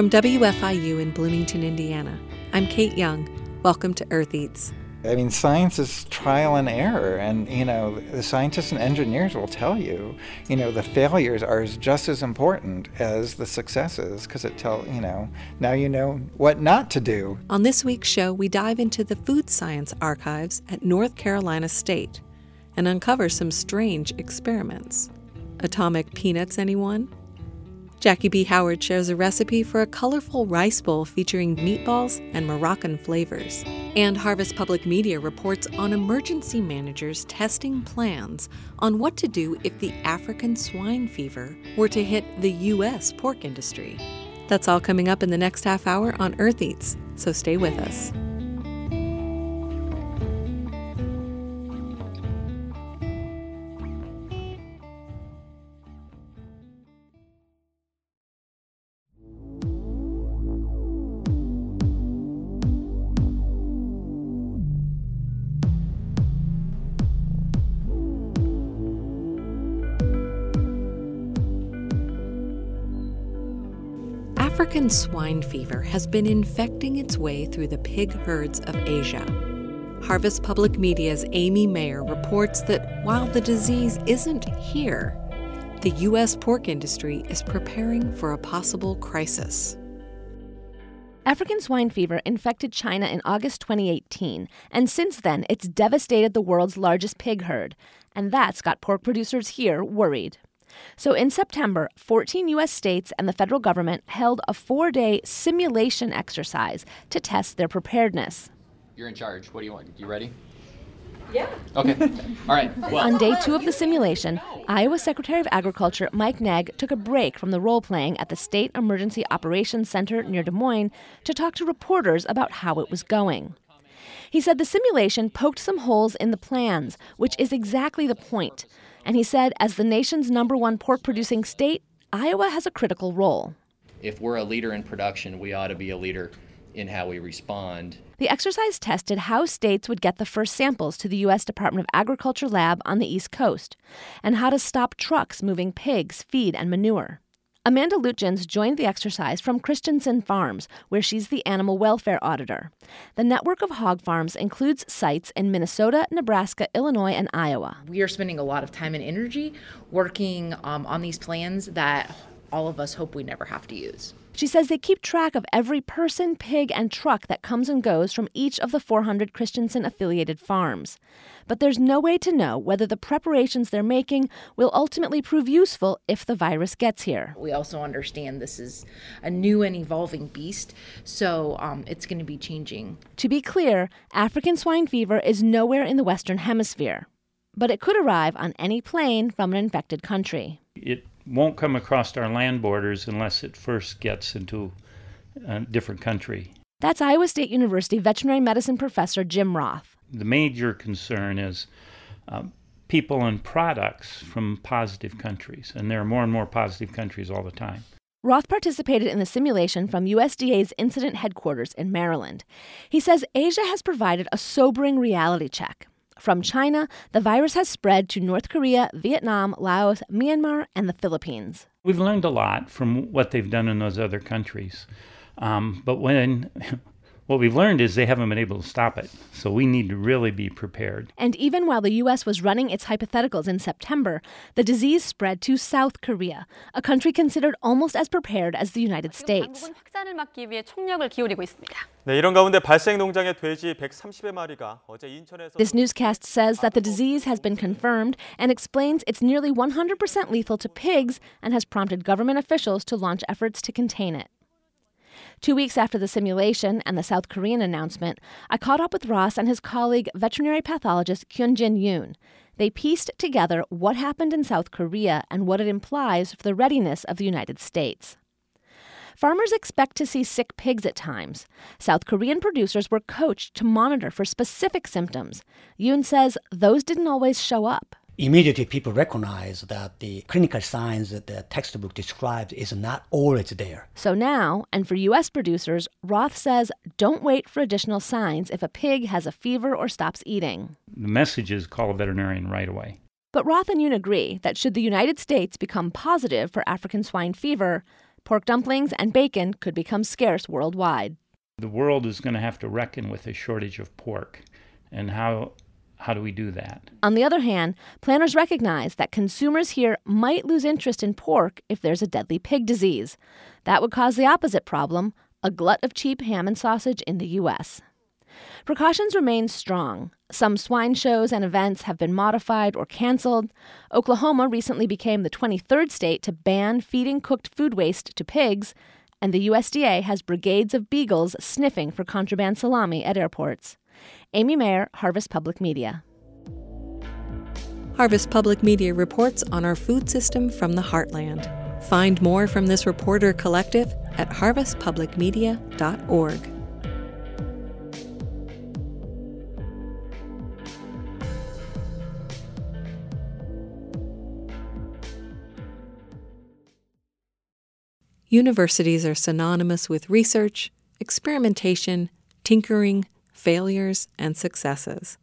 From WFIU in Bloomington, Indiana, I'm Kate Young. Welcome to Earth Eats. I mean, science is trial and error, and you know, the scientists and engineers will tell you, you know, the failures are just as important as the successes because it tell you know now you know what not to do. On this week's show, we dive into the food science archives at North Carolina State and uncover some strange experiments. Atomic peanuts, anyone? Jackie Bea Howard shares a recipe for a colorful rice bowl featuring meatballs and Moroccan flavors. And Harvest Public Media reports on emergency managers testing plans on what to do if the African swine fever were to hit the U.S. pork industry. That's all coming up in the next half hour on Earth Eats, so stay with us. African swine fever has been infecting its way through the pig herds of Asia. Harvest Public Media's Amy Mayer reports that while the disease isn't here, the U.S. pork industry is preparing for a possible crisis. African swine fever infected China in August 2018, and since then it's devastated the world's largest pig herd, and that's got pork producers here worried. So in September, 14 U.S. states and the federal government held a four day simulation exercise to test their preparedness. You're in charge. What do you want? You ready? Yeah. Okay. All right. Well. On day two of the simulation, Iowa Secretary of Agriculture Mike Naig took a break from the role playing at the State Emergency Operations Center near Des Moines to talk to reporters about how it was going. He said the simulation poked some holes in the plans, which is exactly the point. And he said, as the nation's number one pork producing state, Iowa has a critical role. If we're a leader in production, we ought to be a leader in how we respond. The exercise tested how states would get the first samples to the U.S. Department of Agriculture lab on the East Coast and how to stop trucks moving pigs, feed, and manure. Amanda Lutyens joined the exercise from Christensen Farms, where she's the animal welfare auditor. The network of hog farms includes sites in Minnesota, Nebraska, Illinois, and Iowa. We are spending a lot of time and energy working um, on these plans that all of us hope we never have to use. She says they keep track of every person, pig, and truck that comes and goes from each of the 400 Christensen affiliated farms. But there's no way to know whether the preparations they're making will ultimately prove useful if the virus gets here. We also understand this is a new and evolving beast, so um, it's going to be changing. To be clear, African swine fever is nowhere in the Western Hemisphere, but it could arrive on any plane from an infected country. It won't come across our land borders unless it first gets into a different country. That's Iowa State University veterinary medicine professor Jim Roth. The major concern is uh, people and products from positive countries, and there are more and more positive countries all the time. Roth participated in the simulation from USDA's incident headquarters in Maryland. He says Asia has provided a sobering reality check. From China, the virus has spread to North Korea, Vietnam, Laos, Myanmar, and the Philippines. We've learned a lot from what they've done in those other countries. Um, but when what we've learned is they haven't been able to stop it. So we need to really be prepared. And even while the U.S. was running its hypotheticals in September, the disease spread to South Korea, a country considered almost as prepared as the United States. This newscast says that the disease has been confirmed and explains it's nearly 100% lethal to pigs and has prompted government officials to launch efforts to contain it. Two weeks after the simulation and the South Korean announcement, I caught up with Roth and his colleague, veterinary pathologist Kyoung-Jin Yoon. They pieced together what happened in South Korea and what it implies for the readiness of the United States. Farmers expect to see sick pigs at times. South Korean producers were coached to monitor for specific symptoms. Yoon says those didn't always show up immediately people recognize that the clinical signs that the textbook describes is not always there. So now, and for U.S. producers, Roth says don't wait for additional signs if a pig has a fever or stops eating. The message is call a veterinarian right away. But Roth and Yoon agree that should the United States become positive for African swine fever, Pork dumplings and bacon could become scarce worldwide. The world is going to have to reckon with a shortage of pork. And how how do we do that? On the other hand, planners recognize that consumers here might lose interest in pork if there's a deadly pig disease. That would cause the opposite problem a glut of cheap ham and sausage in the U.S. Precautions remain strong. Some swine shows and events have been modified or canceled. Oklahoma recently became the 23rd state to ban feeding cooked food waste to pigs, and the USDA has brigades of beagles sniffing for contraband salami at airports. Amy Mayer, Harvest Public Media. Harvest Public Media reports on our food system from the heartland. Find more from this reporter collective at harvestpublicmedia.org. Universities are synonymous with research, experimentation, tinkering, failures, and successes.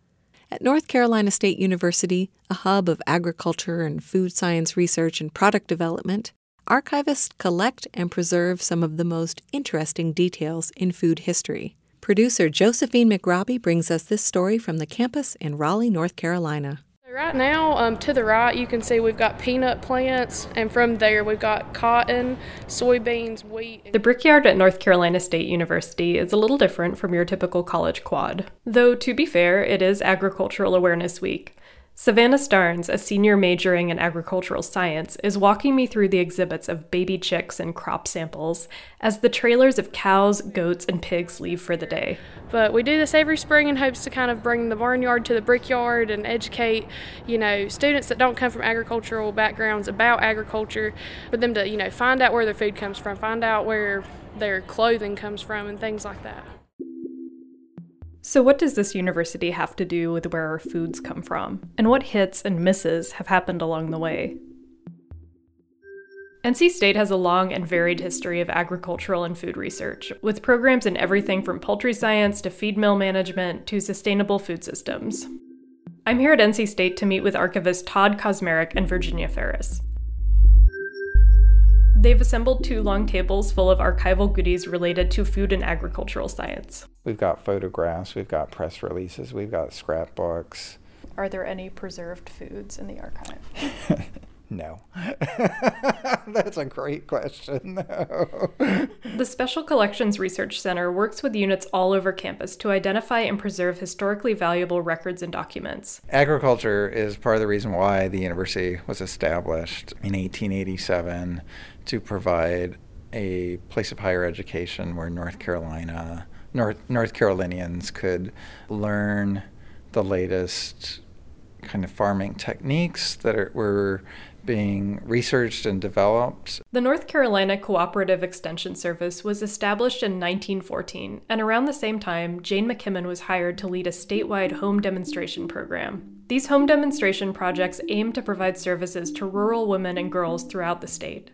At North Carolina State University, a hub of agriculture and food science research and product development, archivists collect and preserve some of the most interesting details in food history. Producer Josephine McRobbie brings us this story from the campus in Raleigh, North Carolina. Right now, um, to the right, you can see we've got peanut plants, and from there, we've got cotton, soybeans, wheat. The brickyard at North Carolina State University is a little different from your typical college quad. Though, to be fair, it is Agricultural Awareness Week. Savannah Starnes, a senior majoring in agricultural science, is walking me through the exhibits of baby chicks and crop samples as the trailers of cows, goats, and pigs leave for the day. But we do this every spring in hopes to kind of bring the barnyard to the brickyard and educate, you know, students that don't come from agricultural backgrounds about agriculture, for them to, you know, find out where their food comes from, find out where their clothing comes from, and things like that. So, what does this university have to do with where our foods come from? And what hits and misses have happened along the way? NC State has a long and varied history of agricultural and food research, with programs in everything from poultry science to feed mill management to sustainable food systems. I'm here at NC State to meet with archivist Todd Kosmerick and Virginia Ferris. They've assembled two long tables full of archival goodies related to food and agricultural science. We've got photographs, we've got press releases, we've got scrapbooks. Are there any preserved foods in the archive? no. That's a great question. No. The Special Collections Research Center works with units all over campus to identify and preserve historically valuable records and documents. Agriculture is part of the reason why the university was established in 1887 to provide a place of higher education where North Carolina, North, North Carolinians could learn the latest kind of farming techniques that are, were being researched and developed. The North Carolina Cooperative Extension Service was established in 1914, and around the same time, Jane McKimmon was hired to lead a statewide home demonstration program. These home demonstration projects aim to provide services to rural women and girls throughout the state.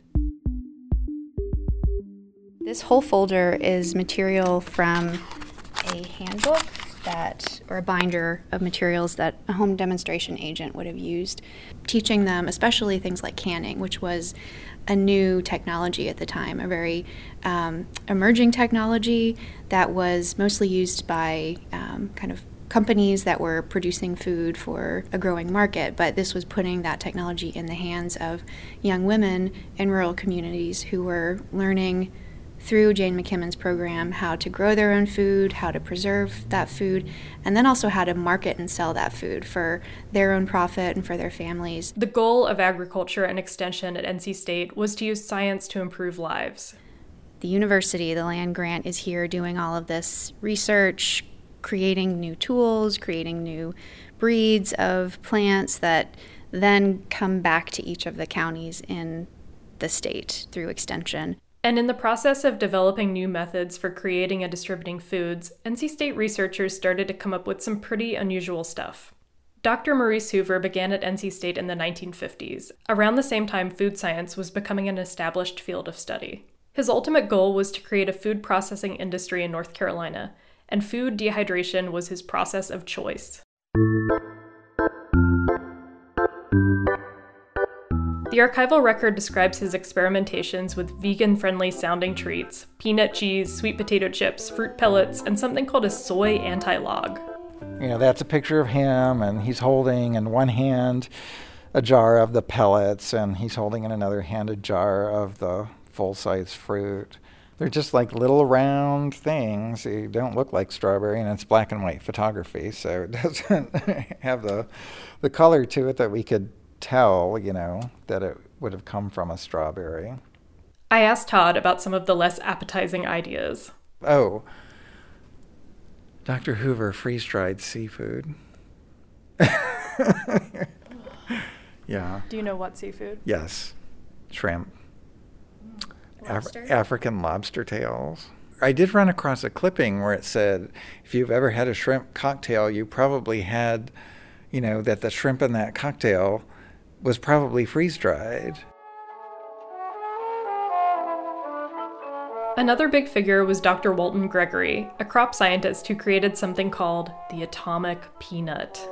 This whole folder is material from a handbook that, or a binder of materials that a home demonstration agent would have used, teaching them, especially things like canning, which was a new technology at the time, a very um, emerging technology that was mostly used by um, kind of companies that were producing food for a growing market, but this was putting that technology in the hands of young women in rural communities who were learning through Jane McKimmon's program how to grow their own food, how to preserve that food, and then also how to market and sell that food for their own profit and for their families. The goal of agriculture and extension at NC State was to use science to improve lives. The university, the land grant, is here doing all of this research, creating new tools, creating new breeds of plants that then come back to each of the counties in the state through extension. And in the process of developing new methods for creating and distributing foods, NC State researchers started to come up with some pretty unusual stuff. Dr. Maurice Hoover began at NC State in the 1950s, around the same time food science was becoming an established field of study. His ultimate goal was to create a food processing industry in North Carolina, and food dehydration was his process of choice. The archival record describes his experimentations with vegan friendly sounding treats, peanut cheese, sweet potato chips, fruit pellets, and something called a soy anti log. You know, that's a picture of him, and he's holding in one hand a jar of the pellets, and he's holding in another hand a jar of the full size fruit. They're just like little round things. They don't look like strawberry, and it's black and white photography, so it doesn't have the the color to it that we could tell, you know, that it would have come from a strawberry. I asked Todd about some of the less appetizing ideas. Oh, Dr. Hoover freeze dried seafood. yeah. Do you know what seafood? Yes, shrimp. Af- African lobster tails. I did run across a clipping where it said, if you've ever had a shrimp cocktail, you probably had, you know, that the shrimp in that cocktail was probably freeze dried. Another big figure was Dr. Walton Gregory, a crop scientist who created something called the atomic peanut.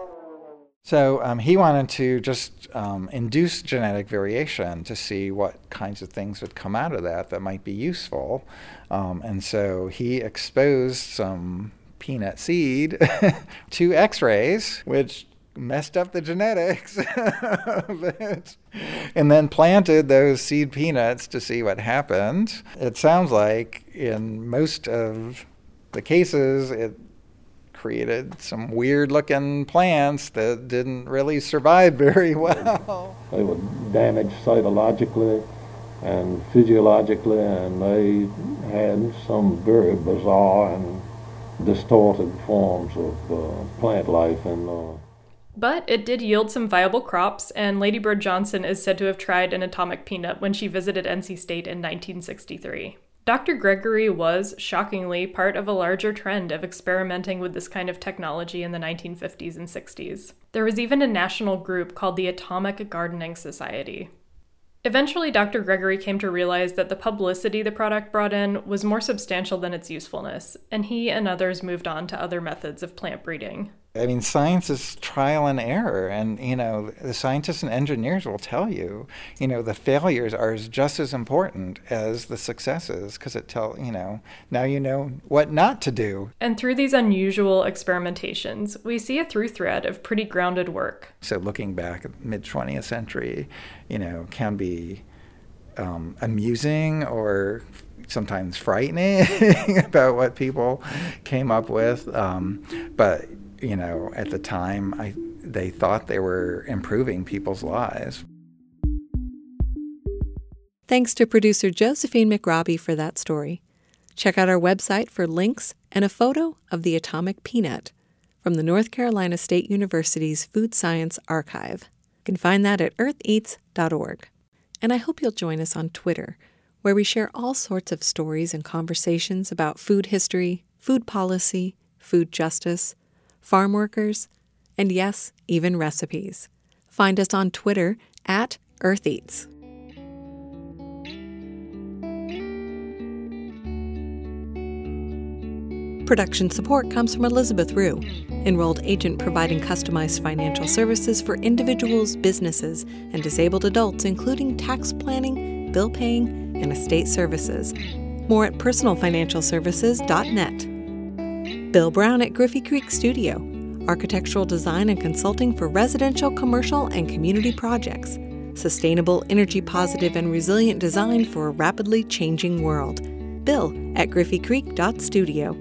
So um, he wanted to just um, induce genetic variation to see what kinds of things would come out of that that might be useful. Um, and so he exposed some peanut seed to x rays, which messed up the genetics and then planted those seed peanuts to see what happened. It sounds like in most of the cases, it created some weird looking plants that didn't really survive very well. They were damaged cytologically and physiologically, and they had some very bizarre and distorted forms of uh, plant life in uh, but it did yield some viable crops, and Lady Bird Johnson is said to have tried an atomic peanut when she visited NC State in 1963. Dr. Gregory was, shockingly, part of a larger trend of experimenting with this kind of technology in the 1950s and 60s. There was even a national group called the Atomic Gardening Society. Eventually, Dr. Gregory came to realize that the publicity the product brought in was more substantial than its usefulness, and he and others moved on to other methods of plant breeding. I mean, science is trial and error, and you know the scientists and engineers will tell you, you know, the failures are just as important as the successes because it tell you know now you know what not to do. And through these unusual experimentations, we see a through thread of pretty grounded work. So looking back at mid twentieth century, you know, can be um, amusing or sometimes frightening about what people came up with, um, but you know, at the time, I, they thought they were improving people's lives. Thanks to producer Josephine McRobbie for that story. Check out our website for links and a photo of the atomic peanut from the North Carolina State University's Food Science Archive. You can find that at eartheats.org. And I hope you'll join us on Twitter, where we share all sorts of stories and conversations about food history, food policy, food justice, farm workers, and yes, even recipes. Find us on Twitter at EarthEats. Production support comes from Elizabeth Rue, enrolled agent providing customized financial services for individuals, businesses, and disabled adults, including tax planning, bill paying, and estate services. More at personalfinancialservices.net. Bill Brown at Griffey Creek Studio, architectural design and consulting for residential, commercial, and community projects. Sustainable, energy positive, and resilient design for a rapidly changing world. Bill at griffeycreek.studio.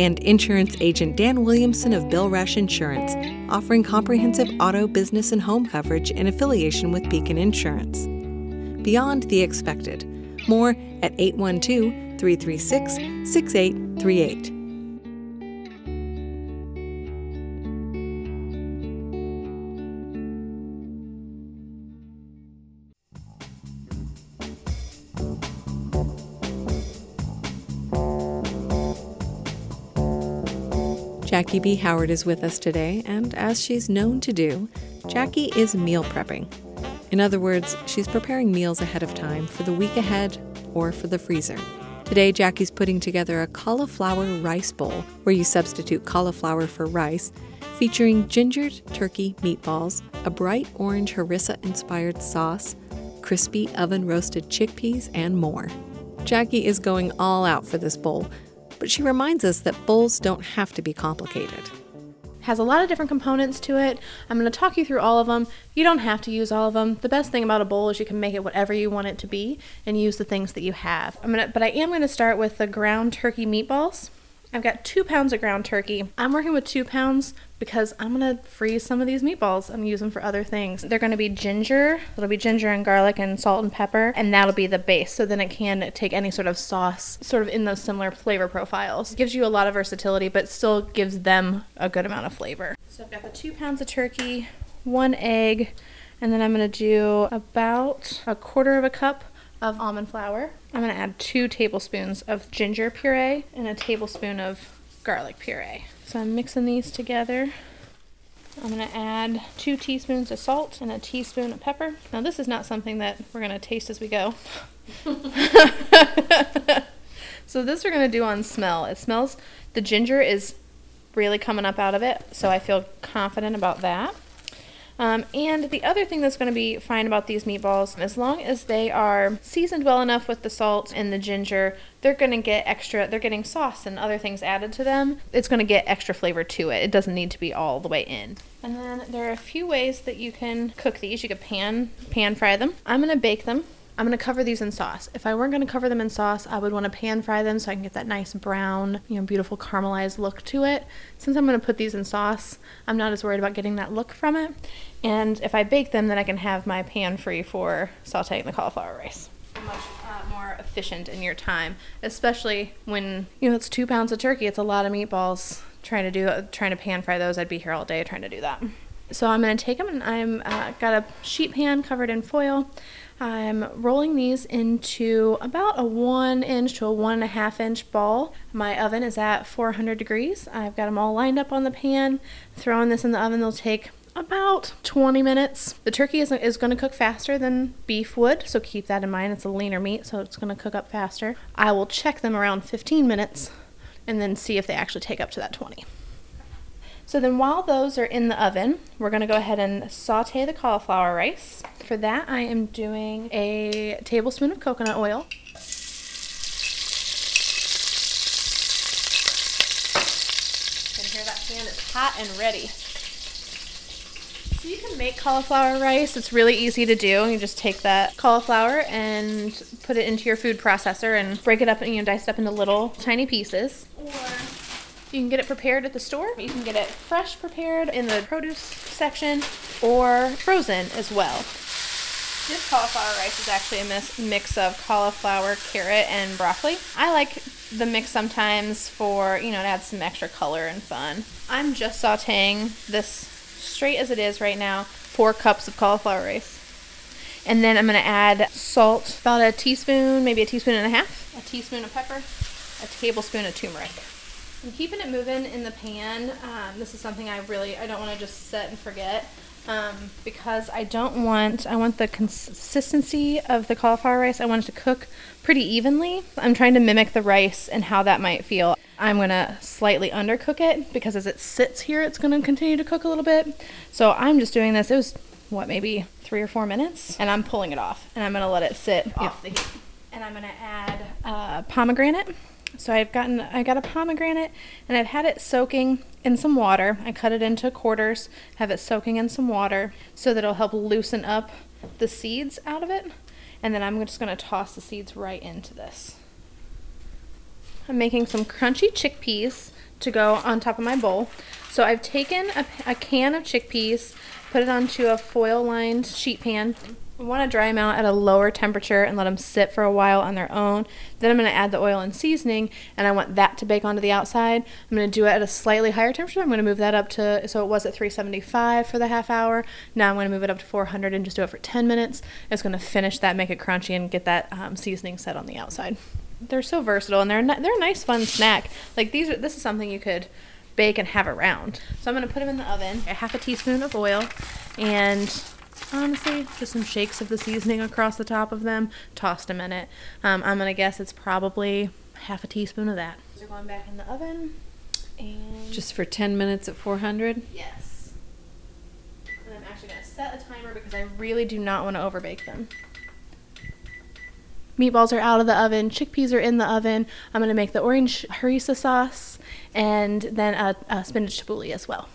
And insurance agent Dan Williamson of Bill Rush Insurance, offering comprehensive auto, business, and home coverage in affiliation with Beacon Insurance. Beyond the expected. More at 812 336 6838. Jackie Bea Howard is with us today, and as she's known to do, Jackie is meal prepping. In other words, she's preparing meals ahead of time for the week ahead or for the freezer. Today, Jackie's putting together a cauliflower rice bowl where you substitute cauliflower for rice, featuring gingered turkey meatballs, a bright orange harissa inspired sauce, crispy oven roasted chickpeas, and more. Jackie is going all out for this bowl, but she reminds us that bowls don't have to be complicated has a lot of different components to it. I'm going to talk you through all of them. You don't have to use all of them. The best thing about a bowl is you can make it whatever you want it to be and use the things that you have. I'm to, but I am going to start with the ground turkey meatballs. I've got two pounds of ground turkey. I'm working with two pounds because I'm gonna freeze some of these meatballs and use them for other things. They're gonna be ginger, it'll be ginger and garlic and salt and pepper, and that'll be the base. So then it can take any sort of sauce, sort of in those similar flavor profiles. Gives you a lot of versatility, but still gives them a good amount of flavor. So I've got the two pounds of turkey, one egg, and then I'm gonna do about a quarter of a cup of almond flour. I'm to add two tablespoons of ginger puree and a tablespoon of garlic puree. So I'm mixing these together. I'm to add two teaspoons of salt and a teaspoon of pepper. Now, this is not something that we're to taste as we go. so, this we're to do on smell. It smells, the ginger is really coming up out of it, so I feel confident about that. Um, and the other thing that's going to be fine about these meatballs, as long as they are seasoned well enough with the salt and the ginger, they're going to get extra, they're getting sauce and other things added to them. It's going to get extra flavor to it. It doesn't need to be all the way in. And then there are a few ways that you can cook these. You could pan, pan fry them. I'm going to bake them. I'm going to cover these in sauce. If I weren't going to cover them in sauce, I would want to pan fry them so I can get that nice brown, you know, beautiful caramelized look to it. Since I'm going to put these in sauce, I'm not as worried about getting that look from it. And if I bake them, then I can have my pan free for sauteing the cauliflower rice. Much uh, more efficient in your time, especially when, you know, it's two pounds of turkey. It's a lot of meatballs. Trying to do, trying to pan fry those, I'd be here all day trying to do that. So I'm going to take them and I'm uh, got a sheet pan covered in foil. I'm rolling these into about a one inch to a one and a half inch ball. My oven is at 400 degrees. I've got them all lined up on the pan. Throwing this in the oven, they'll take about 20 minutes. The turkey is, is going to cook faster than beef would, so keep that in mind. It's a leaner meat, so it's going to cook up faster. I will check them around 15 minutes and then see if they actually take up to that 20. So then while those are in the oven, we're going to go ahead and saute the cauliflower rice. For that, I am doing a tablespoon of coconut oil. You can hear that pan is hot and ready. So you can make cauliflower rice. It's really easy to do. You just take that cauliflower and put it into your food processor and break it up and you know, dice it up into little tiny pieces. Or you can get it prepared at the store. You can get it fresh prepared in the produce section or frozen as well. This cauliflower rice is actually a mix of cauliflower, carrot, and broccoli. I like the mix sometimes for, you know, to add some extra color and fun. I'm just sauteing this straight as it is right now, four cups of cauliflower rice. And then I'm going to add salt, about a teaspoon, maybe a teaspoon and a half, a teaspoon of pepper, a tablespoon of turmeric. I'm keeping it moving in the pan. Um, this is something I really, I don't want to just set and forget. Um, because I don't want, I want the consistency of the cauliflower rice. I want it to cook pretty evenly. I'm trying to mimic the rice and how that might feel. I'm going to slightly undercook it because as it sits here, it's going to continue to cook a little bit. So I'm just doing this. It was, what, maybe three or four minutes? And I'm pulling it off and I'm going to let it sit off the heat. And I'm going to add uh, pomegranate so I've gotten I got a pomegranate and I've had it soaking in some water. I cut it into quarters, have it soaking in some water so that it'll help loosen up the seeds out of it. And then I'm just going to toss the seeds right into this. I'm making some crunchy chickpeas to go on top of my bowl. So I've taken a, a can of chickpeas, put it onto a foil lined sheet pan, I want to dry them out at a lower temperature and let them sit for a while on their own. Then I'm going to add the oil and seasoning, and I want that to bake onto the outside. I'm going to do it at a slightly higher temperature. I'm going to move that up to, so it was at 375 for the half hour. Now I'm going to move it up to 400 and just do it for 10 minutes. It's going to finish that, make it crunchy, and get that um, seasoning set on the outside. They're so versatile, and they're they're a nice, fun snack. Like these, are, this is something you could bake and have around. So I'm going to put them in the oven. A half a teaspoon of oil, and honestly, just some shakes of the seasoning across the top of them. Tossed a minute. Um, I'm gonna guess it's probably half a teaspoon of that. They're going back in the oven, and just for 10 minutes at 400. Yes. And I'm actually gonna set a timer because I really do not want to overbake them. Meatballs are out of the oven, chickpeas are in the oven. I'm to make the orange harissa sauce and then a, a spinach tabbouleh as well.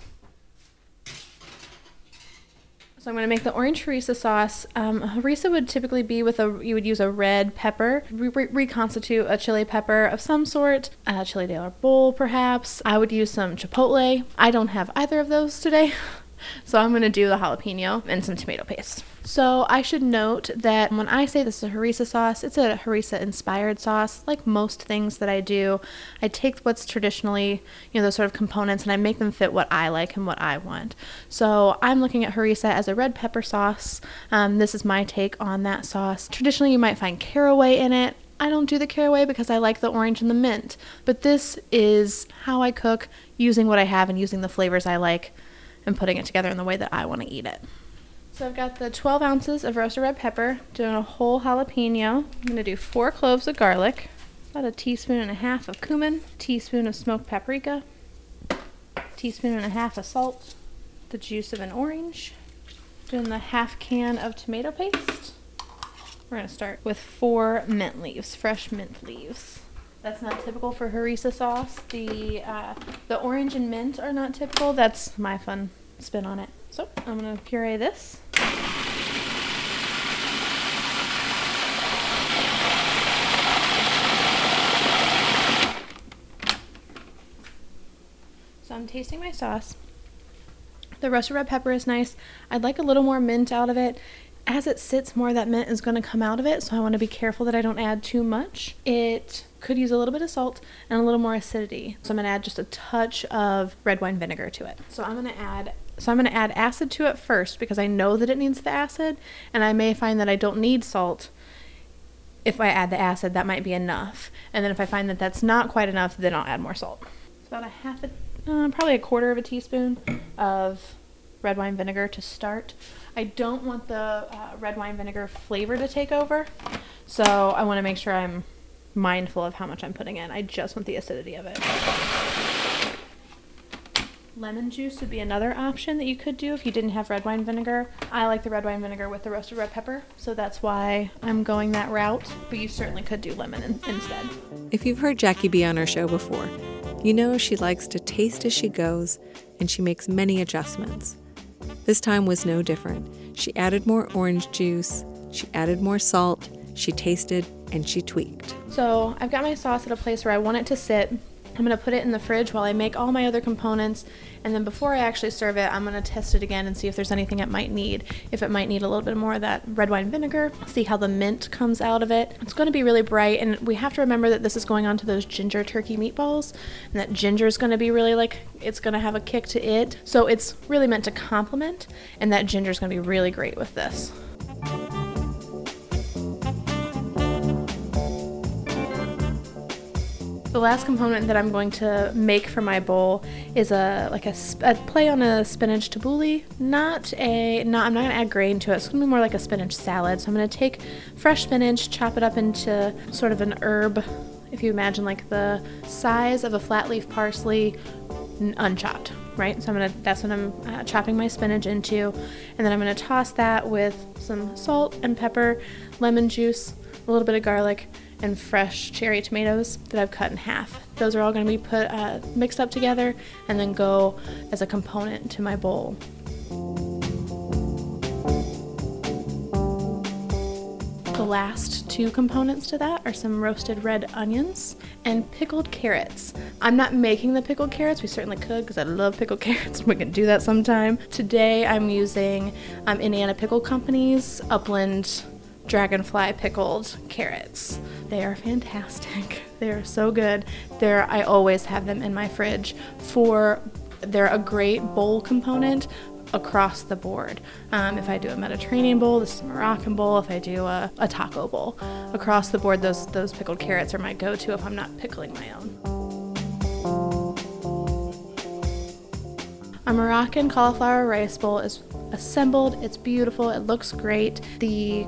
So I'm going to make the orange harissa sauce. Um, harissa would typically be with a, you would use a red pepper, re- reconstitute a chili pepper of some sort, a chili de arbol perhaps. I would use some chipotle. I don't have either of those today. So I'm to do the jalapeno and some tomato paste. So I should note that when I say this is a harissa sauce, it's a harissa inspired sauce. Like most things that I do, I take what's traditionally, you know, those sort of components and I make them fit what I like and what I want. So I'm looking at harissa as a red pepper sauce. Um, this is my take on that sauce. Traditionally, you might find caraway in it. I don't do the caraway because I like the orange and the mint, but this is how I cook using what I have and using the flavors I like and putting it together in the way that I want to eat it. So I've got the 12 ounces of roasted red pepper, doing a whole jalapeno. I'm going to do four cloves of garlic, about a teaspoon and a half of cumin, teaspoon of smoked paprika, teaspoon and a half of salt, the juice of an orange, doing the half can of tomato paste. We're going to start with four mint leaves, fresh mint leaves. That's not typical for harissa sauce. The uh, the orange and mint are not typical. That's my fun spin on it. So I'm gonna puree this. So I'm tasting my sauce. The roasted red pepper is nice. I'd like a little more mint out of it. As it sits, more of that mint is going to come out of it, so I want to be careful that I don't add too much. It could use a little bit of salt and a little more acidity. So I'm going to add just a touch of red wine vinegar to it. So I'm going to add so I'm going to add acid to it first because I know that it needs the acid and I may find that I don't need salt. If I add the acid, that might be enough. And then if I find that that's not quite enough, then I'll add more salt. It's about a half a uh, probably a quarter of a teaspoon of red wine vinegar to start. I don't want the uh, red wine vinegar flavor to take over, so I want to make sure I'm mindful of how much I'm putting in. I just want the acidity of it. Lemon juice would be another option that you could do if you didn't have red wine vinegar. I like the red wine vinegar with the roasted red pepper, so that's why I'm going that route, but you certainly could do lemon in- instead. If you've heard Jackie Bea on our show before, you know she likes to taste as she goes and she makes many adjustments. This time was no different. She added more orange juice, she added more salt, she tasted, and she tweaked. So I've got my sauce at a place where I want it to sit. I'm to put it in the fridge while I make all my other components, and then before I actually serve it, I'm to test it again and see if there's anything it might need. If it might need a little bit more of that red wine vinegar, see how the mint comes out of it. It's to be really bright, and we have to remember that this is going on to those ginger turkey meatballs, and that ginger is to be really like, it's to have a kick to it. So it's really meant to complement, and that ginger is to be really great with this. The last component that I'm going to make for my bowl is a like a, a play on a spinach tabbouleh. Not a not I'm not gonna add grain to it. It's gonna be more like a spinach salad. So I'm gonna take fresh spinach, chop it up into sort of an herb. If you imagine like the size of a flat leaf parsley, unchopped, right? So I'm gonna that's what I'm uh, chopping my spinach into, and then I'm gonna toss that with some salt and pepper, lemon juice, a little bit of garlic, and fresh cherry tomatoes that I've cut in half. Those are all going to be put uh, mixed up together and then go as a component to my bowl. The last two components to that are some roasted red onions and pickled carrots. I'm not making the pickled carrots, we certainly could because I love pickled carrots. We can do that sometime. Today I'm using um, Indiana Pickle Company's Upland dragonfly pickled carrots. They are fantastic. They are so good. They're I always have them in my fridge for they're a great bowl component across the board. Um, if I do a Mediterranean bowl, this is a Moroccan bowl. If I do a, a taco bowl, across the board, those those pickled carrots are my go-to if I'm not pickling my own. A Moroccan cauliflower rice bowl is assembled. It's beautiful. It looks great. The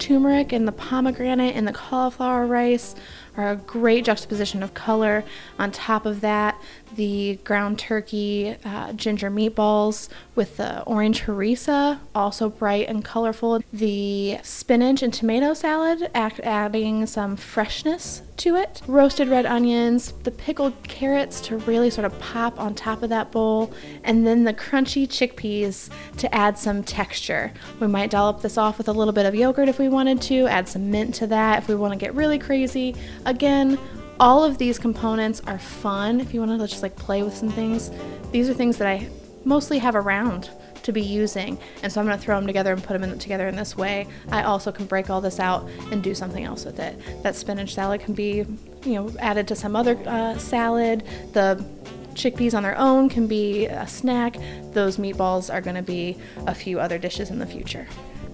turmeric and the pomegranate and the cauliflower rice are a great juxtaposition of color. On top of that, the ground turkey uh, ginger meatballs with the orange harissa, also bright and colorful. The spinach and tomato salad, act, adding some freshness to it. Roasted red onions, the pickled carrots to really sort of pop on top of that bowl, and then the crunchy chickpeas to add some texture. We might dollop this off with a little bit of yogurt if we wanted to, add some mint to that if we want to get really crazy. Again, all of these components are fun if you want to just like play with some things. These are things that I mostly have around to be using, and so I'm going to throw them together and put them in, together in this way. I also can break all this out and do something else with it. That spinach salad can be, you know, added to some other uh, salad. The chickpeas on their own can be a snack. Those meatballs are going to be a few other dishes in the future.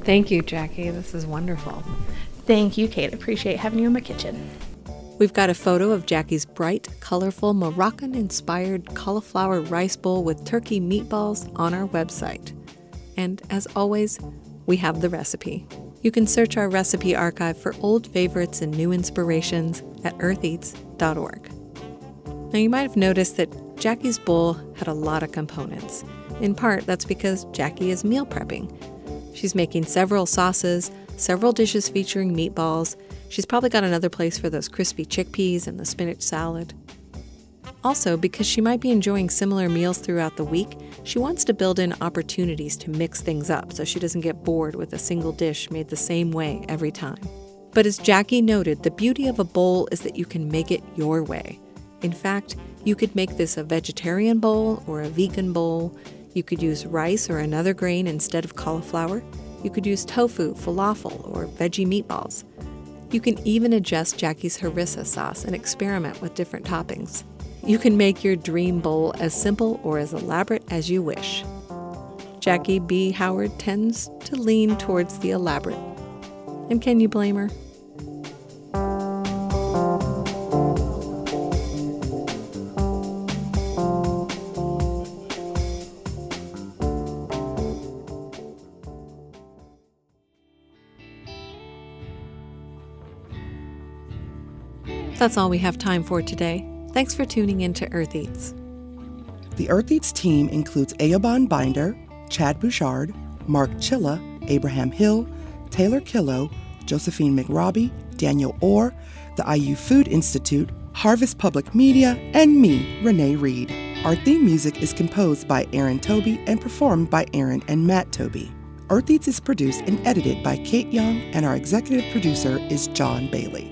Thank you, Jackie. This is wonderful. Thank you, Kate. Appreciate having you in my kitchen. We've got a photo of Jackie's bright, colorful, Moroccan inspired cauliflower rice bowl with turkey meatballs on our website. And as always, we have the recipe. You can search our recipe archive for old favorites and new inspirations at eartheats.org. Now, you might have noticed that Jackie's bowl had a lot of components. In part, that's because Jackie is meal prepping. She's making several sauces, several dishes featuring meatballs, She's probably got another place for those crispy chickpeas and the spinach salad. Also, because she might be enjoying similar meals throughout the week, she wants to build in opportunities to mix things up so she doesn't get bored with a single dish made the same way every time. But as Jackie noted, the beauty of a bowl is that you can make it your way. In fact, you could make this a vegetarian bowl or a vegan bowl. You could use rice or another grain instead of cauliflower. You could use tofu, falafel, or veggie meatballs. You can even adjust Jackie's harissa sauce and experiment with different toppings. You can make your dream bowl as simple or as elaborate as you wish. Jackie Bea Howard tends to lean towards the elaborate. And can you blame her? That's all we have time for today. Thanks for tuning in to Earth Eats. The Earth Eats team includes Eoban Binder, Chad Bouchard, Mark Chilla, Abraham Hill, Taylor Killo, Josephine McRobbie, Daniel Orr, the IU Food Institute, Harvest Public Media, and me, Renee Reed. Our theme music is composed by Aaron Toby and performed by Aaron and Matt Toby. Earth Eats is produced and edited by Kate Young, and our executive producer is John Bailey.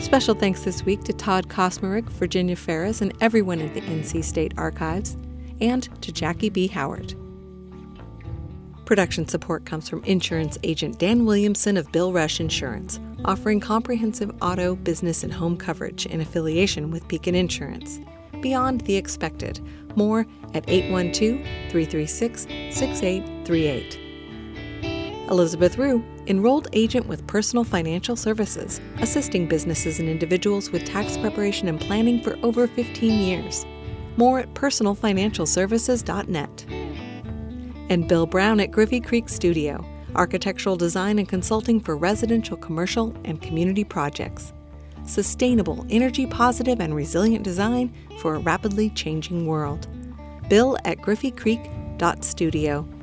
Special thanks this week to Todd Kosmerick, Virginia Ferris, and everyone at the NC State Archives, and to Jackie Bea Howard. Production support comes from insurance agent Dan Williamson of Bill Rush Insurance, offering comprehensive auto, business, and home coverage in affiliation with Beacon Insurance. Beyond the expected. More at 812 336 6838. Elizabeth Rue, enrolled agent with Personal Financial Services, assisting businesses and individuals with tax preparation and planning for over 15 years. More at personalfinancialservices.net. And Bill Brown at Griffey Creek Studio, architectural design and consulting for residential, commercial, and community projects. Sustainable, energy positive, and resilient design for a rapidly changing world. Bill at griffeycreek.studio.